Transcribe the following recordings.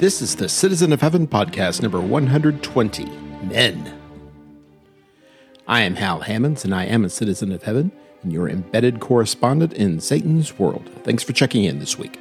This is the Citizen of Heaven podcast number 120 Men. I am Hal Hammonds, and I am a citizen of heaven and your embedded correspondent in Satan's world. Thanks for checking in this week.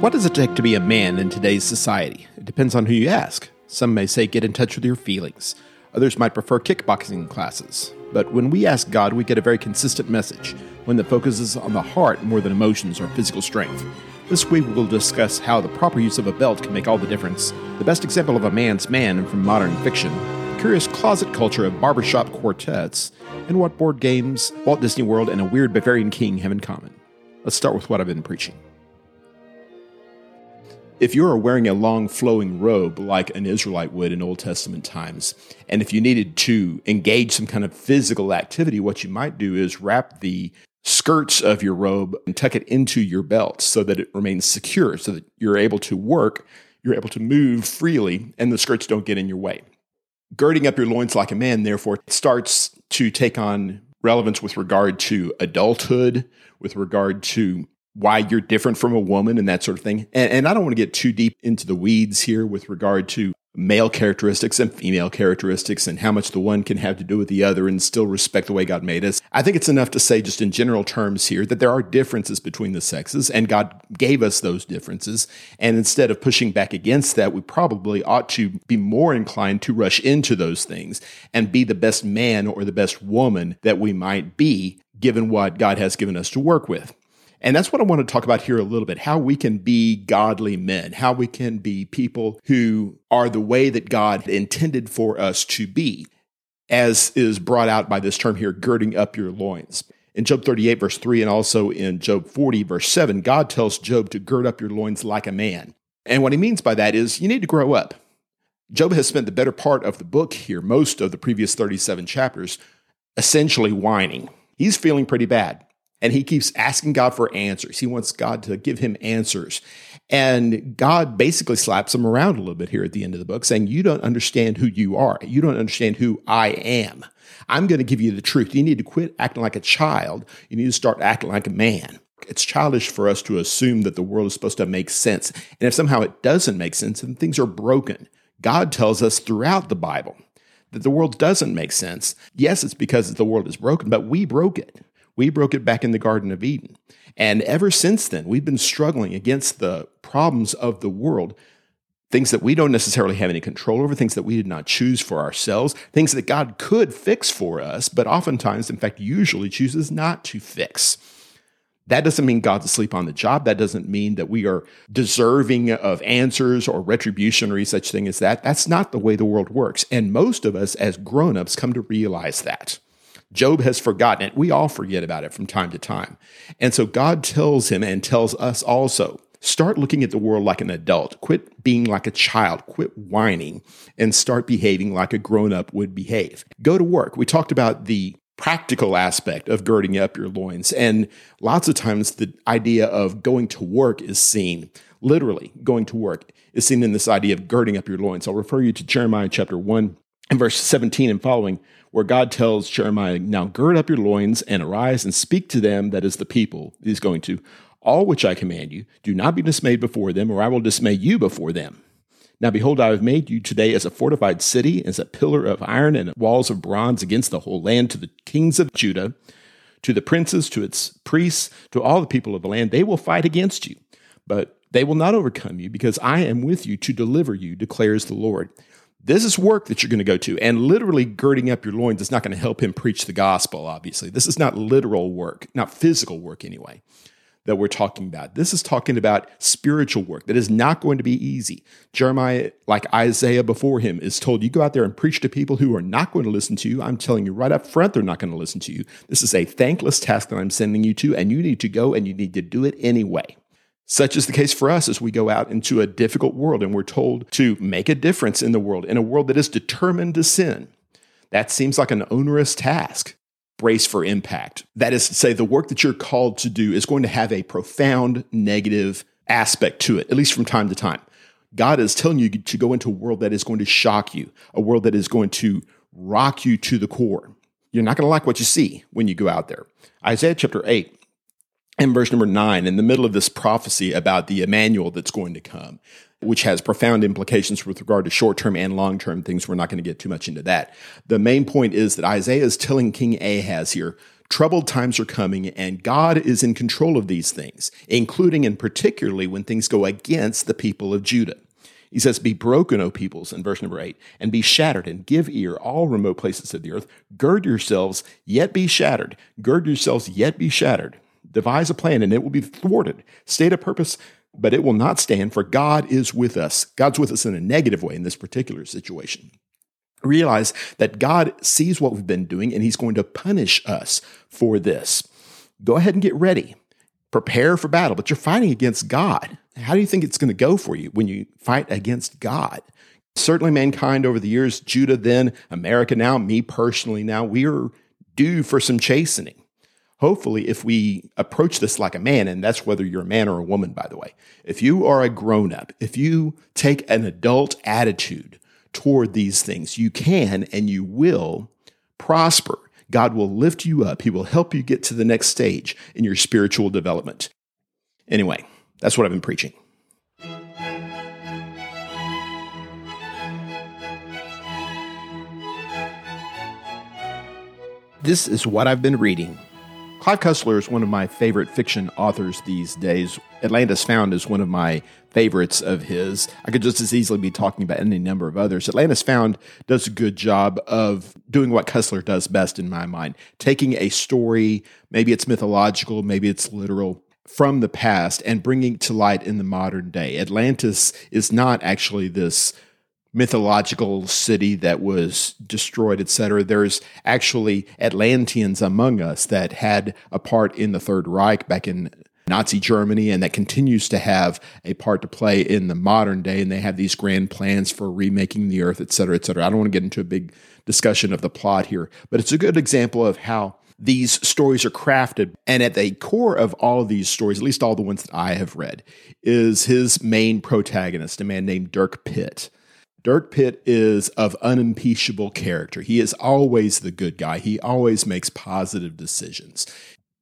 What does it take to be a man in today's society? It depends on who you ask. Some may say get in touch with your feelings. Others might prefer kickboxing classes. But when we ask God, we get a very consistent message, one that focuses on the heart more than emotions or physical strength. This week we will discuss how the proper use of a belt can make all the difference, the best example of a man's man from modern fiction, curious closet culture of barbershop quartets, and what board games Walt Disney World and a weird Bavarian king have in common. Let's start with what I've been preaching. If you're wearing a long flowing robe like an Israelite would in Old Testament times, and if you needed to engage some kind of physical activity, what you might do is wrap the skirts of your robe and tuck it into your belt so that it remains secure, so that you're able to work, you're able to move freely, and the skirts don't get in your way. Girding up your loins like a man, therefore, starts to take on relevance with regard to adulthood, with regard to why you're different from a woman and that sort of thing. And, and, I don't want to get too deep into the weeds here with regard to male characteristics and female characteristics and how much the one can have to do with the other and still respect the way God made us. I think it's enough to say, just in general terms here, that there are differences between the sexes and God gave us those differences. And instead of pushing back against that, we probably ought to be more inclined to rush into those things and be the best man or the best woman that we might be given what God has given us to work with. And that's what I want to talk about here a little bit how we can be godly men, how we can be people who are the way that God intended for us to be, as is brought out by this term here, girding up your loins. In Job 38, verse 3, and also in Job 40, verse 7, God tells Job to gird up your loins like a man. And what he means by that is you need to grow up. Job has spent the better part of the book here, most of the previous 37 chapters, essentially whining. He's feeling pretty bad. And he keeps asking God for answers. He wants God to give him answers. And God basically slaps him around a little bit here at the end of the book, saying, You don't understand who you are. You don't understand who I am. I'm going to give you the truth. You need to quit acting like a child. You need to start acting like a man. It's childish for us to assume that the world is supposed to make sense. And if somehow it doesn't make sense, then things are broken. God tells us throughout the Bible that the world doesn't make sense. Yes, it's because the world is broken, but we broke it. We broke it back in the Garden of Eden. And ever since then, we've been struggling against the problems of the world, things that we don't necessarily have any control over, things that we did not choose for ourselves, things that God could fix for us, but oftentimes, in fact, usually chooses not to fix. That doesn't mean God's asleep on the job. That doesn't mean that we are deserving of answers or retribution or any such thing as that. That's not the way the world works. And most of us as grown-ups come to realize that. Job has forgotten it. We all forget about it from time to time. And so God tells him and tells us also start looking at the world like an adult. Quit being like a child. Quit whining and start behaving like a grown up would behave. Go to work. We talked about the practical aspect of girding up your loins. And lots of times the idea of going to work is seen, literally going to work is seen in this idea of girding up your loins. I'll refer you to Jeremiah chapter 1 and verse 17 and following where God tells Jeremiah, Now gird up your loins and arise and speak to them, that is the people he's going to, all which I command you. Do not be dismayed before them, or I will dismay you before them. Now behold, I have made you today as a fortified city, as a pillar of iron and walls of bronze against the whole land to the kings of Judah, to the princes, to its priests, to all the people of the land. They will fight against you, but they will not overcome you, because I am with you to deliver you, declares the Lord. This is work that you're going to go to. And literally girding up your loins is not going to help him preach the gospel, obviously. This is not literal work, not physical work anyway, that we're talking about. This is talking about spiritual work that is not going to be easy. Jeremiah, like Isaiah before him, is told, You go out there and preach to people who are not going to listen to you. I'm telling you right up front, they're not going to listen to you. This is a thankless task that I'm sending you to, and you need to go and you need to do it anyway. Such is the case for us as we go out into a difficult world and we're told to make a difference in the world, in a world that is determined to sin. That seems like an onerous task. Brace for impact. That is to say, the work that you're called to do is going to have a profound negative aspect to it, at least from time to time. God is telling you to go into a world that is going to shock you, a world that is going to rock you to the core. You're not going to like what you see when you go out there. Isaiah chapter 8 in verse number nine, in the middle of this prophecy about the Emmanuel that's going to come, which has profound implications with regard to short term and long term things. We're not going to get too much into that. The main point is that Isaiah is telling King Ahaz here troubled times are coming and God is in control of these things, including and particularly when things go against the people of Judah. He says, Be broken, O peoples, in verse number eight, and be shattered, and give ear, all remote places of the earth. Gird yourselves, yet be shattered. Gird yourselves, yet be shattered. Devise a plan, and it will be thwarted. State a purpose, but it will not stand, for God is with us. God's with us in a negative way in this particular situation. Realize that God sees what we've been doing, and He's going to punish us for this. Go ahead and get ready. Prepare for battle, but you're fighting against God. How do you think it's going to go for you when you fight against God? Certainly, mankind over the years, Judah then, America now, me personally now, we are due for some chastening. Hopefully, if we approach this like a man, and that's whether you're a man or a woman, by the way, if you are a grown up, if you take an adult attitude toward these things, you can and you will prosper. God will lift you up. He will help you get to the next stage in your spiritual development. Anyway, that's what I've been preaching. This is what I've been reading. Clive Cussler is one of my favorite fiction authors these days. Atlantis Found is one of my favorites of his. I could just as easily be talking about any number of others. Atlantis Found does a good job of doing what Cussler does best in my mind taking a story, maybe it's mythological, maybe it's literal, from the past and bringing it to light in the modern day. Atlantis is not actually this mythological city that was destroyed, etc. There's actually Atlanteans among us that had a part in the Third Reich back in Nazi Germany and that continues to have a part to play in the modern day. And they have these grand plans for remaking the earth, et cetera, et cetera. I don't want to get into a big discussion of the plot here, but it's a good example of how these stories are crafted. And at the core of all of these stories, at least all the ones that I have read, is his main protagonist, a man named Dirk Pitt. Dirk Pitt is of unimpeachable character. He is always the good guy. He always makes positive decisions.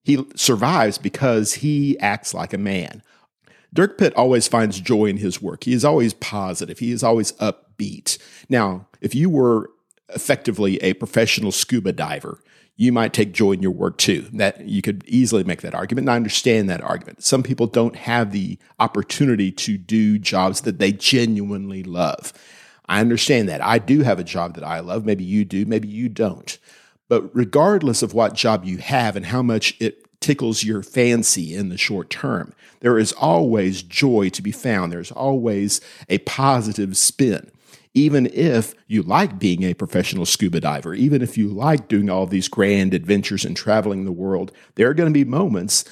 He survives because he acts like a man. Dirk Pitt always finds joy in his work. He is always positive. He is always upbeat. Now, if you were effectively a professional scuba diver, you might take joy in your work too. That you could easily make that argument. And I understand that argument. Some people don't have the opportunity to do jobs that they genuinely love. I understand that. I do have a job that I love. Maybe you do, maybe you don't. But regardless of what job you have and how much it tickles your fancy in the short term, there is always joy to be found. There's always a positive spin. Even if you like being a professional scuba diver, even if you like doing all these grand adventures and traveling the world, there are going to be moments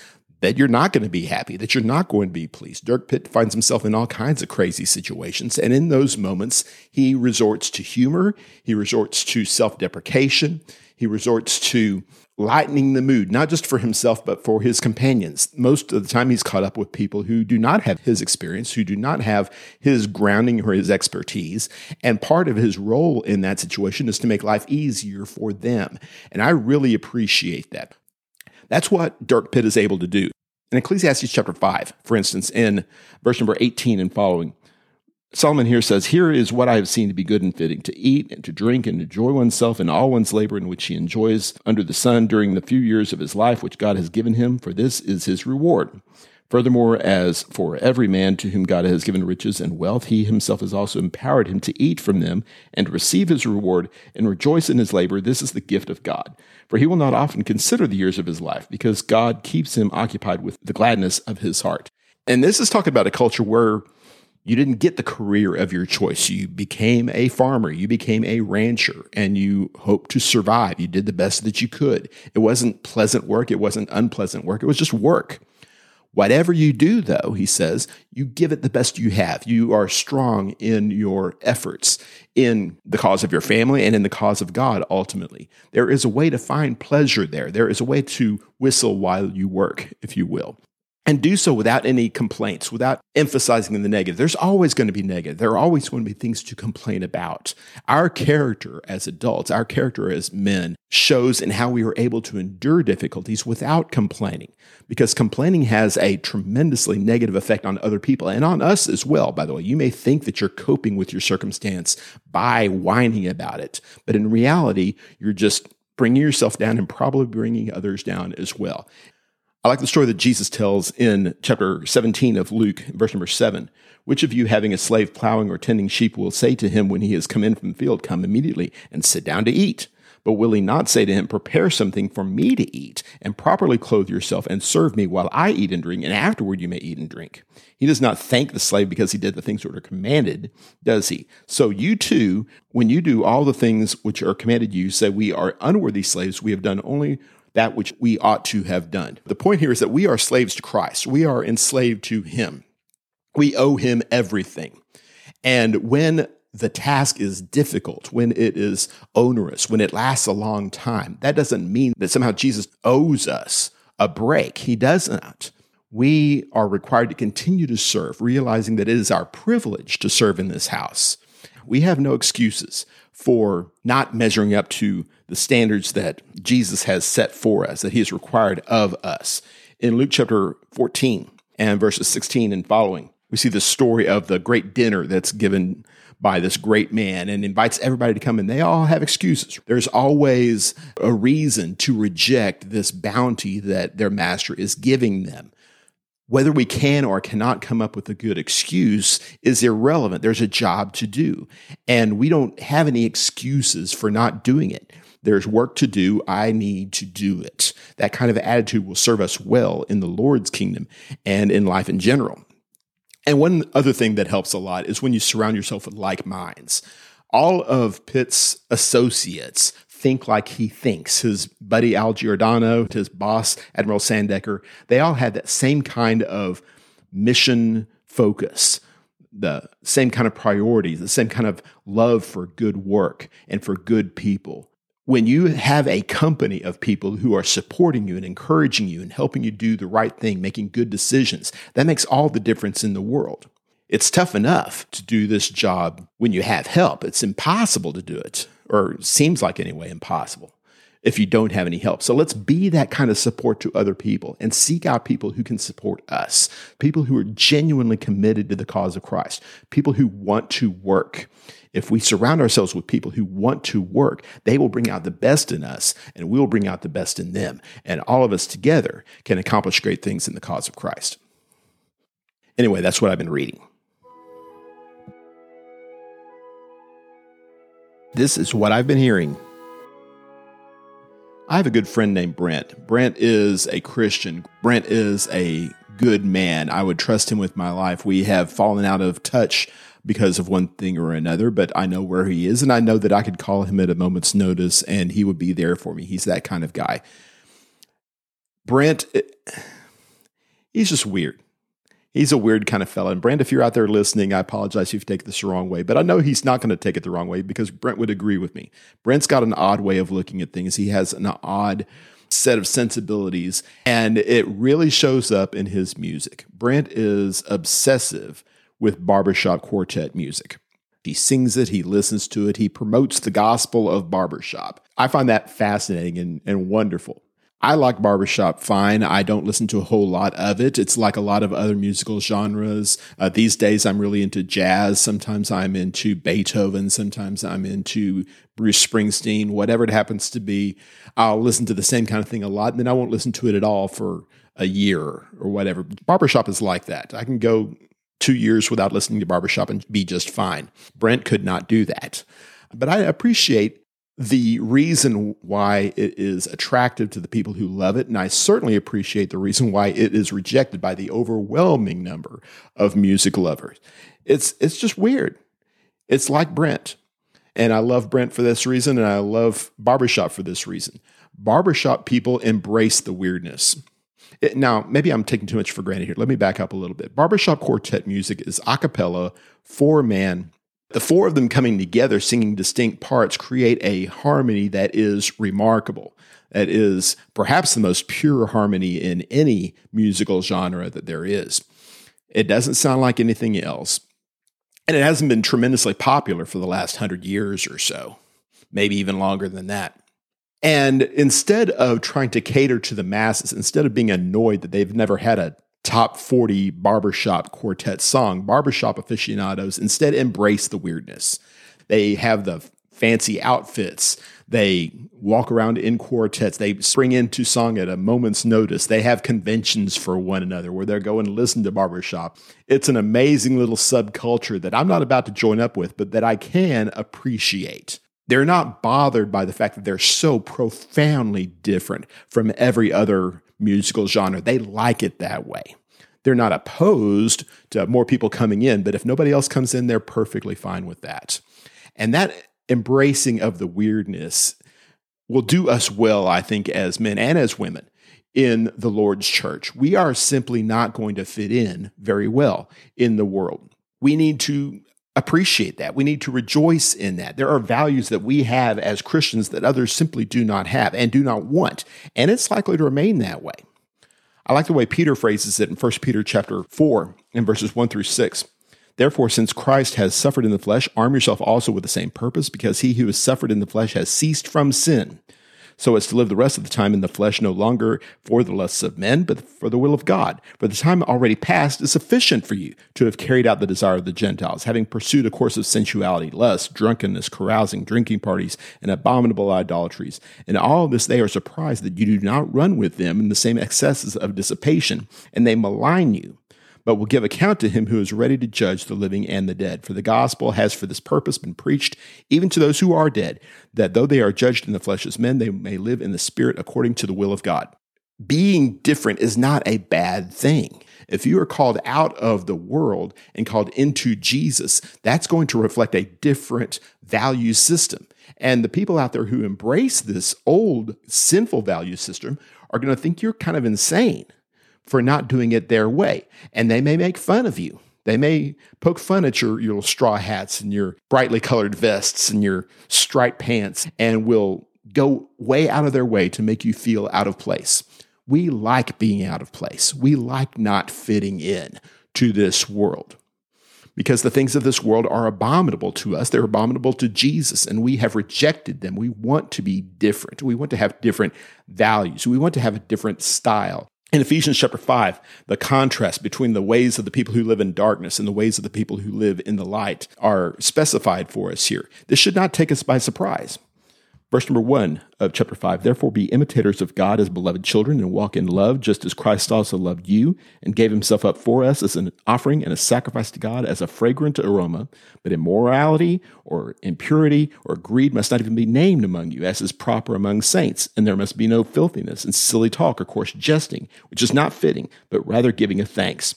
that you're not going to be happy, that you're not going to be pleased. Dirk Pitt finds himself in all kinds of crazy situations. And in those moments, he resorts to humor, he resorts to self deprecation, he resorts to lightening the mood, not just for himself, but for his companions. Most of the time, he's caught up with people who do not have his experience, who do not have his grounding or his expertise. And part of his role in that situation is to make life easier for them. And I really appreciate that. That's what Dirk Pitt is able to do. In Ecclesiastes chapter 5, for instance, in verse number 18 and following, Solomon here says, Here is what I have seen to be good and fitting to eat and to drink and to enjoy oneself in all one's labor in which he enjoys under the sun during the few years of his life which God has given him, for this is his reward. Furthermore, as for every man to whom God has given riches and wealth, he himself has also empowered him to eat from them and receive his reward and rejoice in his labor. This is the gift of God. For he will not often consider the years of his life, because God keeps him occupied with the gladness of his heart. And this is talking about a culture where you didn't get the career of your choice. You became a farmer, you became a rancher, and you hoped to survive. You did the best that you could. It wasn't pleasant work, it wasn't unpleasant work, it was just work. Whatever you do, though, he says, you give it the best you have. You are strong in your efforts, in the cause of your family and in the cause of God, ultimately. There is a way to find pleasure there. There is a way to whistle while you work, if you will. And do so without any complaints, without emphasizing the negative. There's always going to be negative. There are always going to be things to complain about. Our character as adults, our character as men, shows in how we are able to endure difficulties without complaining, because complaining has a tremendously negative effect on other people and on us as well, by the way. You may think that you're coping with your circumstance by whining about it, but in reality, you're just bringing yourself down and probably bringing others down as well. I like the story that Jesus tells in chapter 17 of Luke, verse number 7. Which of you, having a slave plowing or tending sheep, will say to him when he has come in from the field, Come immediately and sit down to eat? But will he not say to him, Prepare something for me to eat, and properly clothe yourself, and serve me while I eat and drink, and afterward you may eat and drink? He does not thank the slave because he did the things that are commanded, does he? So you too, when you do all the things which are commanded you, say, We are unworthy slaves, we have done only that which we ought to have done. The point here is that we are slaves to Christ. We are enslaved to him. We owe him everything. And when the task is difficult, when it is onerous, when it lasts a long time, that doesn't mean that somehow Jesus owes us a break. He does not. We are required to continue to serve, realizing that it is our privilege to serve in this house. We have no excuses for not measuring up to the standards that Jesus has set for us, that he has required of us. In Luke chapter 14 and verses 16 and following, we see the story of the great dinner that's given by this great man and invites everybody to come and they all have excuses. There's always a reason to reject this bounty that their master is giving them. Whether we can or cannot come up with a good excuse is irrelevant. There's a job to do, and we don't have any excuses for not doing it. There's work to do. I need to do it. That kind of attitude will serve us well in the Lord's kingdom and in life in general. And one other thing that helps a lot is when you surround yourself with like minds. All of Pitt's associates think like he thinks. His buddy Al Giordino, his boss Admiral Sandecker, they all had that same kind of mission focus, the same kind of priorities, the same kind of love for good work and for good people. When you have a company of people who are supporting you and encouraging you and helping you do the right thing, making good decisions, that makes all the difference in the world. It's tough enough to do this job when you have help. It's impossible to do it or seems like anyway, impossible if you don't have any help. So let's be that kind of support to other people and seek out people who can support us, people who are genuinely committed to the cause of Christ, people who want to work. If we surround ourselves with people who want to work, they will bring out the best in us and we'll bring out the best in them. And all of us together can accomplish great things in the cause of Christ. Anyway, that's what I've been reading. This is what I've been hearing. I have a good friend named Brent. Brent is a Christian. Brent is a good man. I would trust him with my life. We have fallen out of touch because of one thing or another, but I know where he is and I know that I could call him at a moment's notice and he would be there for me. He's that kind of guy. Brent, he's just weird he's a weird kind of fella. And Brent, if you're out there listening, I apologize if you take this the wrong way, but I know he's not going to take it the wrong way because Brent would agree with me. Brent's got an odd way of looking at things. He has an odd set of sensibilities, and it really shows up in his music. Brent is obsessive with barbershop quartet music. He sings it, he listens to it, he promotes the gospel of barbershop. I find that fascinating and, and wonderful. I like barbershop fine. I don't listen to a whole lot of it. It's like a lot of other musical genres. Uh, these days, I'm really into jazz. Sometimes I'm into Beethoven. Sometimes I'm into Bruce Springsteen, whatever it happens to be. I'll listen to the same kind of thing a lot, and then I won't listen to it at all for a year or whatever. Barbershop is like that. I can go two years without listening to barbershop and be just fine. Brent could not do that. But I appreciate the reason why it is attractive to the people who love it, and I certainly appreciate the reason why it is rejected by the overwhelming number of music lovers. It's it's just weird. It's like Brent. And I love Brent for this reason, and I love Barbershop for this reason. Barbershop people embrace the weirdness. It, now, maybe I'm taking too much for granted here. Let me back up a little bit. Barbershop quartet music is a cappella, four man the four of them coming together, singing distinct parts, create a harmony that is remarkable. that is perhaps the most pure harmony in any musical genre that there is. It doesn't sound like anything else. And it hasn't been tremendously popular for the last hundred years or so, maybe even longer than that. And instead of trying to cater to the masses, instead of being annoyed that they've never had a top 40 barbershop quartet song, barbershop aficionados instead embrace the weirdness. They have the fancy outfits. They walk around in quartets. They spring into song at a moment's notice. They have conventions for one another where they're going to listen to barbershop. It's an amazing little subculture that I'm not about to join up with, but that I can appreciate. They're not bothered by the fact that they're so profoundly different from every other musical genre. They like it that way. They're not opposed to more people coming in, but if nobody else comes in, they're perfectly fine with that. And that embracing of the weirdness will do us well, I think, as men and as women in the Lord's church. We are simply not going to fit in very well in the world. We need to appreciate that. We need to rejoice in that. There are values that we have as Christians that others simply do not have and do not want, and it's likely to remain that way. I like the way Peter phrases it in 1 Peter chapter 4 in verses 1 through 6. Therefore, since Christ has suffered in the flesh, arm yourself also with the same purpose, because he who has suffered in the flesh has ceased from sin, so as to live the rest of the time in the flesh no longer for the lusts of men, but for the will of God. For the time already past is sufficient for you to have carried out the desire of the Gentiles, having pursued a course of sensuality, lust, drunkenness, carousing, drinking parties, and abominable idolatries. In all this they are surprised that you do not run with them in the same excesses of dissipation, and they malign you but will give account to him who is ready to judge the living and the dead. For the gospel has for this purpose been preached even to those who are dead, that though they are judged in the flesh as men, they may live in the spirit according to the will of God. Being different is not a bad thing. If you are called out of the world and called into Jesus, that's going to reflect a different value system. And the people out there who embrace this old sinful value system are going to think you're kind of insane for not doing it their way. And they may make fun of you. They may poke fun at your, your straw hats and your brightly colored vests and your striped pants and will go way out of their way to make you feel out of place. We like being out of place. We like not fitting in to this world because the things of this world are abominable to us. They're abominable to Jesus, and we have rejected them. We want to be different. We want to have different values. We want to have a different style. In Ephesians chapter 5, the contrast between the ways of the people who live in darkness and the ways of the people who live in the light are specified for us here. This should not take us by surprise. Verse number one of chapter five, therefore be imitators of God as beloved children and walk in love, just as Christ also loved you and gave himself up for us as an offering and a sacrifice to God as a fragrant aroma. But immorality or impurity or greed must not even be named among you, as is proper among saints. And there must be no filthiness and silly talk or coarse jesting, which is not fitting, but rather giving of thanks.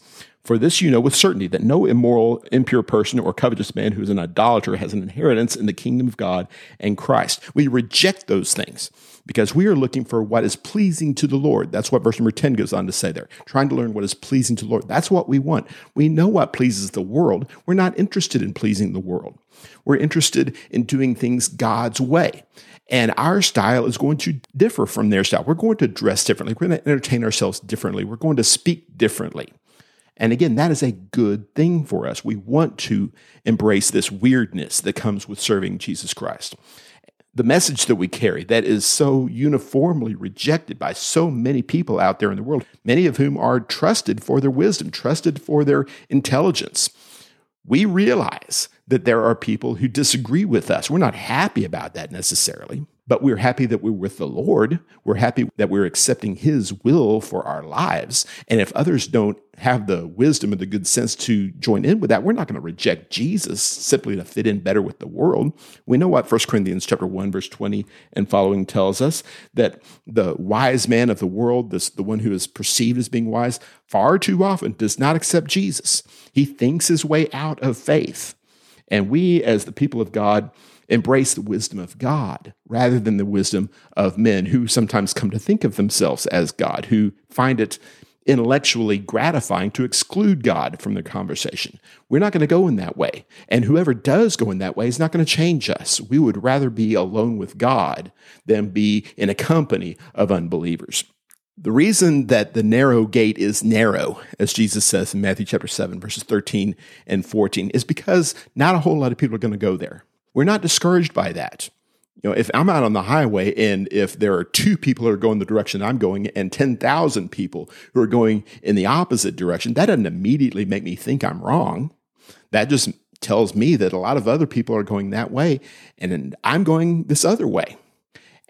For this you know with certainty that no immoral, impure person or covetous man who is an idolater has an inheritance in the kingdom of God and Christ. We reject those things because we are looking for what is pleasing to the Lord. That's what verse number 10 goes on to say there. Trying to learn what is pleasing to the Lord. That's what we want. We know what pleases the world. We're not interested in pleasing the world. We're interested in doing things God's way. And our style is going to differ from their style. We're going to dress differently. We're going to entertain ourselves differently. We're going to speak differently. And again, that is a good thing for us. We want to embrace this weirdness that comes with serving Jesus Christ. The message that we carry that is so uniformly rejected by so many people out there in the world, many of whom are trusted for their wisdom, trusted for their intelligence. We realize that there are people who disagree with us. We're not happy about that necessarily, but we're happy that we're with the Lord. We're happy that we're accepting His will for our lives. And if others don't have the wisdom and the good sense to join in with that, we're not going to reject Jesus simply to fit in better with the world. We know what 1 Corinthians chapter 1, verse 20 and following tells us that the wise man of the world, this the one who is perceived as being wise, far too often does not accept Jesus. He thinks his way out of faith. And we, as the people of God, embrace the wisdom of God rather than the wisdom of men who sometimes come to think of themselves as God, who find it intellectually gratifying to exclude God from the conversation. We're not going to go in that way. And whoever does go in that way is not going to change us. We would rather be alone with God than be in a company of unbelievers. The reason that the narrow gate is narrow, as Jesus says in Matthew chapter 7, verses 13 and 14, is because not a whole lot of people are going to go there. We're not discouraged by that. You know, if I'm out on the highway and if there are two people who are going the direction I'm going and 10,000 people who are going in the opposite direction, that doesn't immediately make me think I'm wrong. That just tells me that a lot of other people are going that way and I'm going this other way.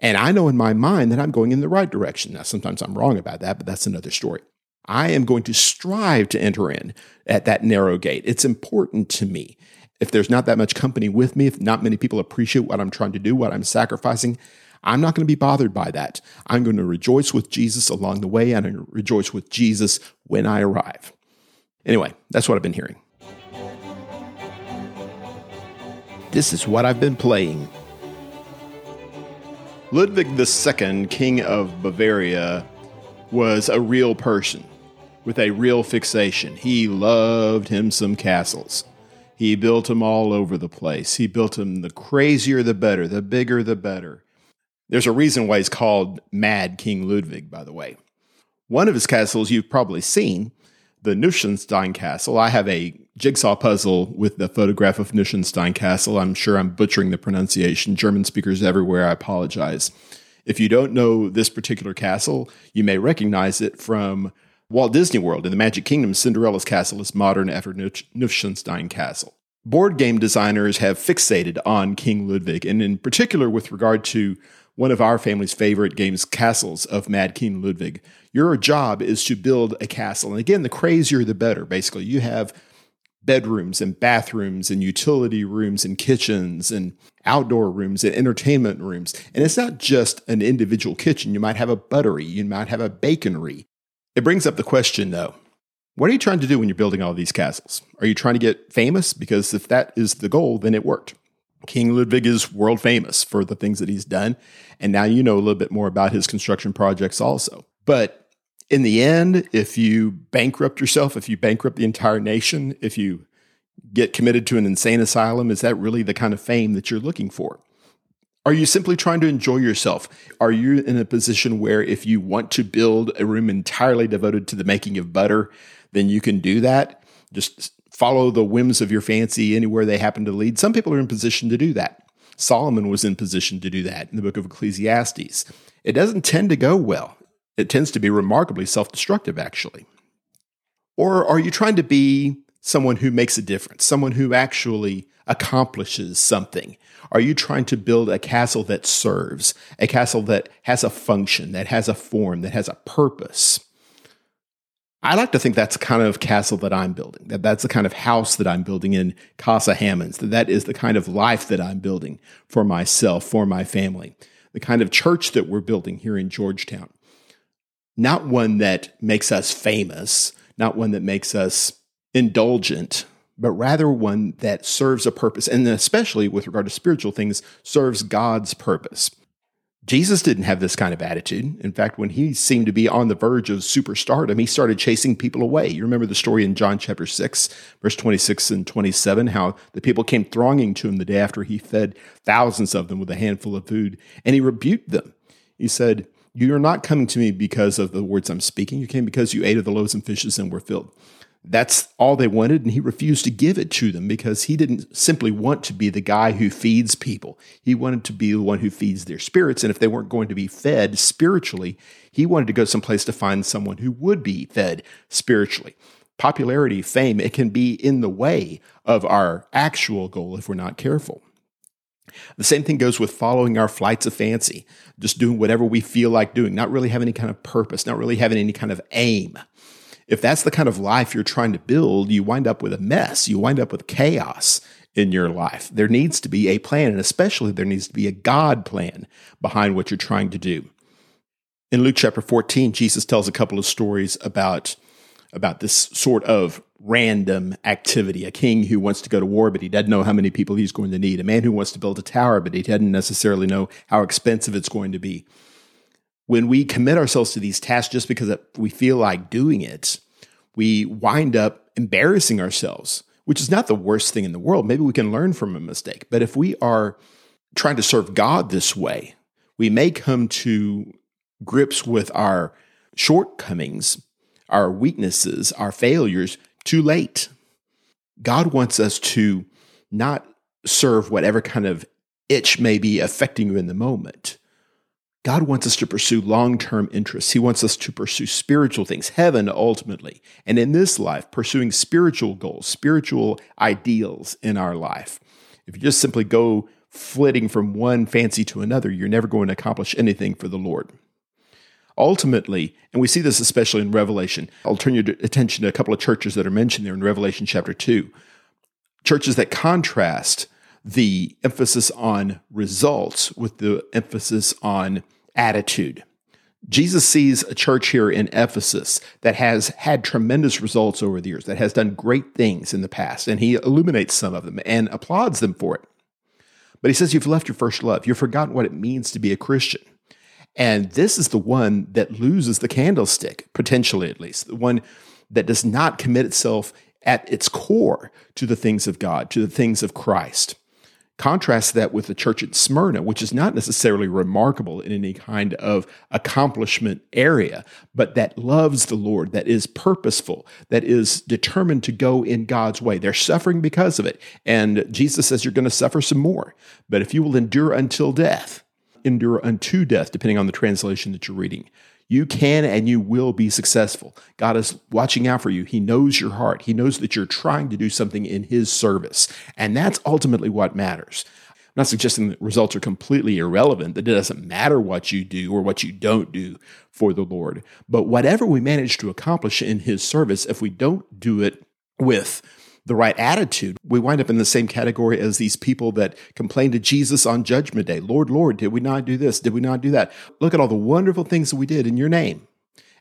And I know in my mind that I'm going in the right direction. Now, sometimes I'm wrong about that, but that's another story. I am going to strive to enter in at that narrow gate. It's important to me. If there's not that much company with me, if not many people appreciate what I'm trying to do, what I'm sacrificing, I'm not going to be bothered by that. I'm going to rejoice with Jesus along the way and I rejoice with Jesus when I arrive. Anyway, that's what I've been hearing. This is what I've been playing. Ludwig II, King of Bavaria, was a real person with a real fixation. He loved him some castles. He built them all over the place. He built them the crazier the better, the bigger the better. There's a reason why he's called Mad King Ludwig, by the way. One of his castles you've probably seen, the Neuschwanstein Castle. I have a jigsaw puzzle with the photograph of Neuschwanstein Castle. I'm sure I'm butchering the pronunciation. German speakers everywhere, I apologize. If you don't know this particular castle, you may recognize it from Walt Disney World in the Magic Kingdom. Cinderella's castle is modern after Neuschwanstein Castle. Board game designers have fixated on King Ludwig, and in particular with regard to one of our family's favorite games, Castles of Mad King Ludwig. Your job is to build a castle. And again, the crazier the better. Basically, you have bedrooms and bathrooms and utility rooms and kitchens and outdoor rooms and entertainment rooms. And it's not just an individual kitchen. You might have a buttery, you might have a baconery. It brings up the question though what are you trying to do when you're building all these castles? Are you trying to get famous? Because if that is the goal, then it worked. King Ludwig is world famous for the things that he's done. And now you know a little bit more about his construction projects also. But in the end, if you bankrupt yourself, if you bankrupt the entire nation, if you get committed to an insane asylum, is that really the kind of fame that you're looking for? Are you simply trying to enjoy yourself? Are you in a position where if you want to build a room entirely devoted to the making of butter, then you can do that? Just follow the whims of your fancy anywhere they happen to lead. Some people are in position to do that. Solomon was in position to do that in the book of Ecclesiastes. It doesn't tend to go well. It tends to be remarkably self destructive, actually. Or are you trying to be someone who makes a difference, someone who actually accomplishes something? Are you trying to build a castle that serves, a castle that has a function, that has a form, that has a purpose? I like to think that's the kind of castle that I'm building, that that's the kind of house that I'm building in Casa Hammonds, that that is the kind of life that I'm building for myself, for my family, the kind of church that we're building here in Georgetown not one that makes us famous, not one that makes us indulgent, but rather one that serves a purpose, and especially with regard to spiritual things, serves God's purpose. Jesus didn't have this kind of attitude. In fact, when he seemed to be on the verge of superstardom, he started chasing people away. You remember the story in John chapter 6, verse 26 and 27, how the people came thronging to him the day after he fed thousands of them with a handful of food, and he rebuked them. He said, you are not coming to me because of the words I'm speaking. You came because you ate of the loaves and fishes and were filled. That's all they wanted, and he refused to give it to them because he didn't simply want to be the guy who feeds people. He wanted to be the one who feeds their spirits. And if they weren't going to be fed spiritually, he wanted to go someplace to find someone who would be fed spiritually. Popularity, fame, it can be in the way of our actual goal if we're not careful. The same thing goes with following our flights of fancy, just doing whatever we feel like doing, not really having any kind of purpose, not really having any kind of aim. If that's the kind of life you're trying to build, you wind up with a mess. You wind up with chaos in your life. There needs to be a plan, and especially there needs to be a God plan behind what you're trying to do. In Luke chapter 14, Jesus tells a couple of stories about, about this sort of random activity. A king who wants to go to war, but he doesn't know how many people he's going to need. A man who wants to build a tower, but he doesn't necessarily know how expensive it's going to be. When we commit ourselves to these tasks just because we feel like doing it, we wind up embarrassing ourselves, which is not the worst thing in the world. Maybe we can learn from a mistake. But if we are trying to serve God this way, we may come to grips with our shortcomings, our weaknesses, our failures too late. God wants us to not serve whatever kind of itch may be affecting you in the moment, God wants us to pursue long term interests. He wants us to pursue spiritual things, heaven ultimately. And in this life, pursuing spiritual goals, spiritual ideals in our life. If you just simply go flitting from one fancy to another, you're never going to accomplish anything for the Lord. Ultimately, and we see this especially in Revelation, I'll turn your attention to a couple of churches that are mentioned there in Revelation chapter 2. Churches that contrast the emphasis on results with the emphasis on attitude. Jesus sees a church here in Ephesus that has had tremendous results over the years, that has done great things in the past, and he illuminates some of them and applauds them for it. But he says, You've left your first love. You've forgotten what it means to be a Christian. And this is the one that loses the candlestick, potentially at least, the one that does not commit itself at its core to the things of God, to the things of Christ. Contrast that with the church at Smyrna, which is not necessarily remarkable in any kind of accomplishment area, but that loves the Lord, that is purposeful, that is determined to go in God's way. They're suffering because of it. And Jesus says you're going to suffer some more. But if you will endure until death, endure unto death, depending on the translation that you're reading, you can and you will be successful. God is watching out for you. He knows your heart. He knows that you're trying to do something in His service. And that's ultimately what matters. I'm not suggesting that results are completely irrelevant, that it doesn't matter what you do or what you don't do for the Lord. But whatever we manage to accomplish in His service, if we don't do it with the right attitude, we wind up in the same category as these people that complain to Jesus on Judgment Day Lord, Lord, did we not do this? Did we not do that? Look at all the wonderful things that we did in your name.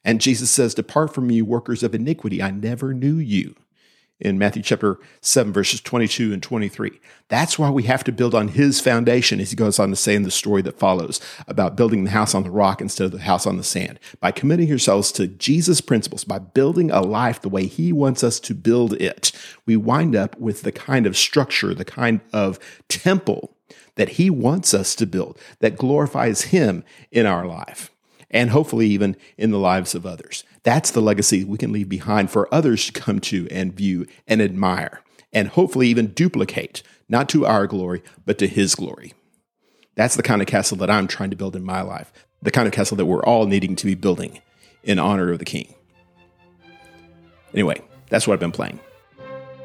And Jesus says, Depart from me, workers of iniquity. I never knew you in Matthew chapter 7, verses 22 and 23. That's why we have to build on his foundation, as he goes on to say in the story that follows about building the house on the rock instead of the house on the sand. By committing yourselves to Jesus' principles, by building a life the way he wants us to build it, we wind up with the kind of structure, the kind of temple that he wants us to build that glorifies him in our life and hopefully even in the lives of others. That's the legacy we can leave behind for others to come to and view and admire, and hopefully even duplicate, not to our glory, but to His glory. That's the kind of castle that I'm trying to build in my life, the kind of castle that we're all needing to be building in honor of the King. Anyway, that's what I've been playing.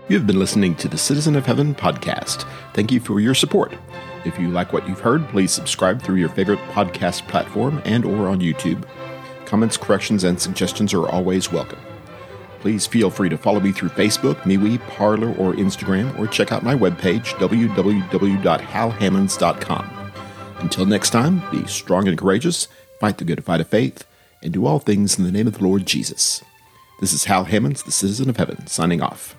You have been listening to the Citizen of Heaven podcast. Thank you for your support. If you like what you've heard, please subscribe through your favorite podcast platform and or on YouTube. Comments, corrections, and suggestions are always welcome. Please feel free to follow me through Facebook, MeWe, Parler, or Instagram, or check out my webpage, www.halhammonds.com. Until next time, be strong and courageous, fight the good fight of faith, and do all things in the name of the Lord Jesus. This is Hal Hammonds, the Citizen of Heaven, signing off.